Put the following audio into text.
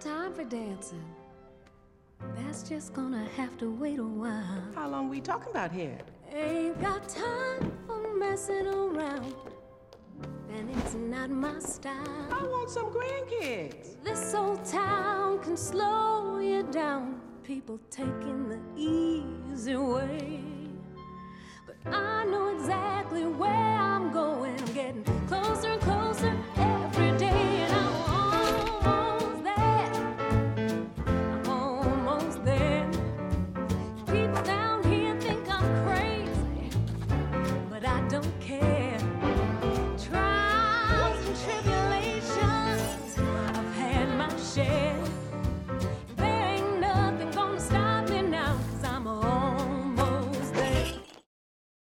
time for dancing. That's just gonna have to wait a while. How long we talking about here? Ain't got time for messing around. And it's not my style. I want some grandkids. This old town can slow you down. People taking the easy way. tribulation.